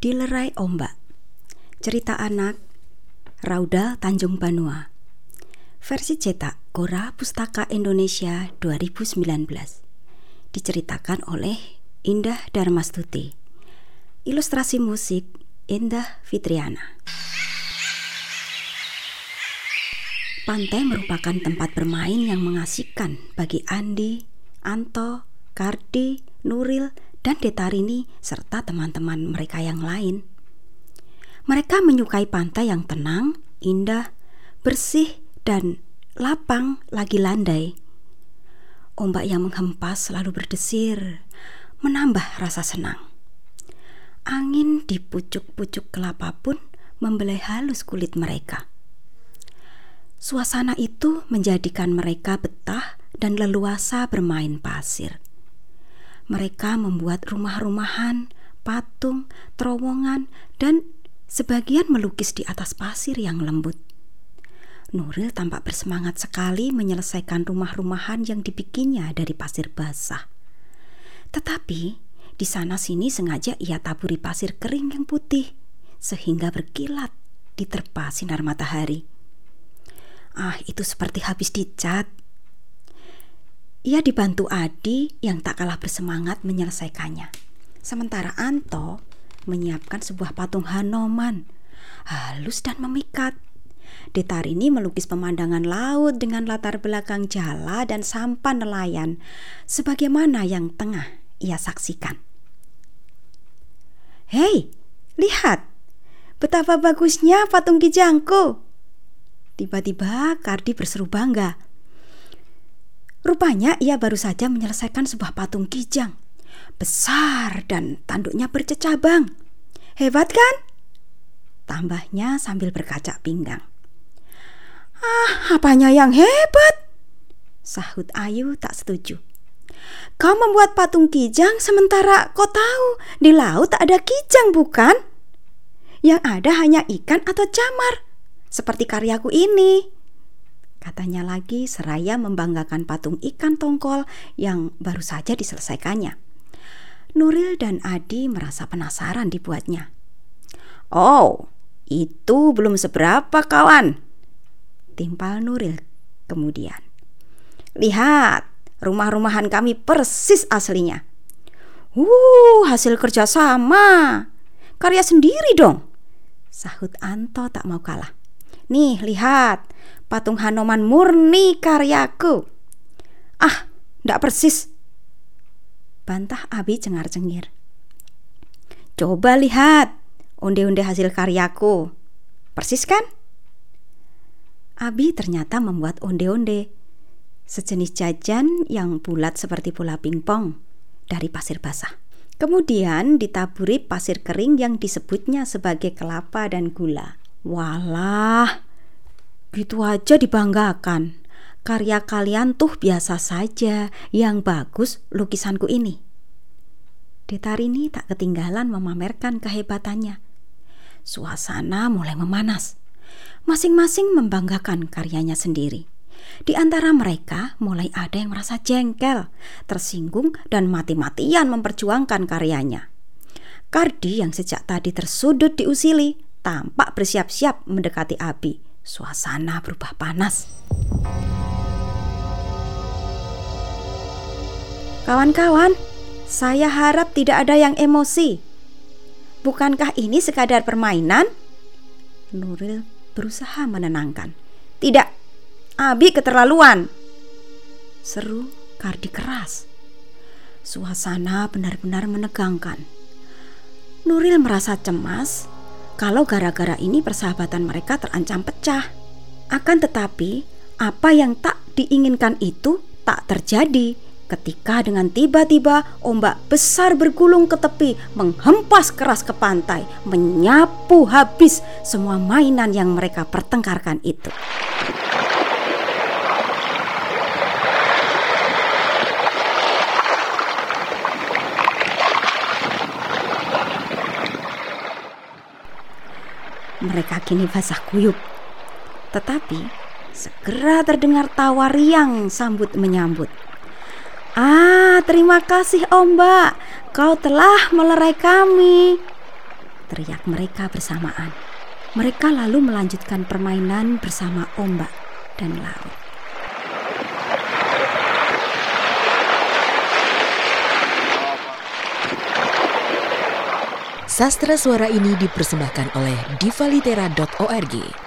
Dilerai Ombak Cerita anak Rauda Tanjung Banua Versi cetak Gora Pustaka Indonesia 2019 Diceritakan oleh Indah Darmastuti. Ilustrasi musik Indah Fitriana. Pantai merupakan tempat bermain yang mengasihkan bagi Andi, Anto, Kardi, Nuril, dan Detarini serta teman-teman mereka yang lain. Mereka menyukai pantai yang tenang, indah, bersih, dan lapang lagi landai. Ombak yang menghempas selalu berdesir, menambah rasa senang. Angin di pucuk-pucuk kelapa pun membelai halus kulit mereka. Suasana itu menjadikan mereka betah dan leluasa bermain pasir. Mereka membuat rumah-rumahan, patung, terowongan, dan sebagian melukis di atas pasir yang lembut. Nuril tampak bersemangat sekali menyelesaikan rumah-rumahan yang dibikinnya dari pasir basah. Tetapi di sana-sini sengaja ia taburi pasir kering yang putih sehingga berkilat diterpa sinar matahari. Ah, itu seperti habis dicat. Ia dibantu Adi yang tak kalah bersemangat menyelesaikannya. Sementara Anto menyiapkan sebuah patung Hanoman, halus dan memikat. Detarini melukis pemandangan laut dengan latar belakang jala dan sampan nelayan, sebagaimana yang tengah ia saksikan. Hei, lihat! Betapa bagusnya patung kijangku! Tiba-tiba Kardi berseru bangga. Rupanya ia baru saja menyelesaikan sebuah patung kijang. Besar dan tanduknya bercecabang. Hebat kan? Tambahnya sambil berkaca pinggang. Ah, apanya yang hebat? Sahut Ayu tak setuju. Kau membuat patung kijang sementara kau tahu di laut tak ada kijang bukan? Yang ada hanya ikan atau camar seperti karyaku ini. Katanya lagi seraya membanggakan patung ikan tongkol yang baru saja diselesaikannya. Nuril dan Adi merasa penasaran dibuatnya. Oh, itu belum seberapa kawan. Timpal Nuril kemudian. Lihat, rumah-rumahan kami persis aslinya. Uh, hasil kerja sama. Karya sendiri dong. Sahut Anto tak mau kalah. Nih, lihat, patung Hanoman murni karyaku. Ah, ndak persis. Bantah Abi cengar-cengir. Coba lihat, onde-onde hasil karyaku. Persis kan? Abi ternyata membuat onde-onde. Sejenis jajan yang bulat seperti bola pingpong dari pasir basah. Kemudian ditaburi pasir kering yang disebutnya sebagai kelapa dan gula. Walah, gitu aja dibanggakan. Karya kalian tuh biasa saja, yang bagus lukisanku ini. Detarini tak ketinggalan memamerkan kehebatannya. Suasana mulai memanas. Masing-masing membanggakan karyanya sendiri. Di antara mereka mulai ada yang merasa jengkel, tersinggung, dan mati-matian memperjuangkan karyanya. Kardi yang sejak tadi tersudut diusili tampak bersiap-siap mendekati Abi. Suasana berubah panas. Kawan-kawan, saya harap tidak ada yang emosi. Bukankah ini sekadar permainan? Nuril berusaha menenangkan. Tidak, Abi keterlaluan. Seru Kardi keras. Suasana benar-benar menegangkan. Nuril merasa cemas kalau gara-gara ini persahabatan mereka terancam pecah. Akan tetapi, apa yang tak diinginkan itu tak terjadi ketika dengan tiba-tiba ombak besar bergulung ke tepi, menghempas keras ke pantai, menyapu habis semua mainan yang mereka pertengkarkan itu. Mereka kini basah kuyup. Tetapi segera terdengar tawa riang sambut menyambut. Ah, terima kasih ombak. kau telah melerai kami. Teriak mereka bersamaan. Mereka lalu melanjutkan permainan bersama ombak dan laut. Sastra suara ini dipersembahkan oleh divalitera.org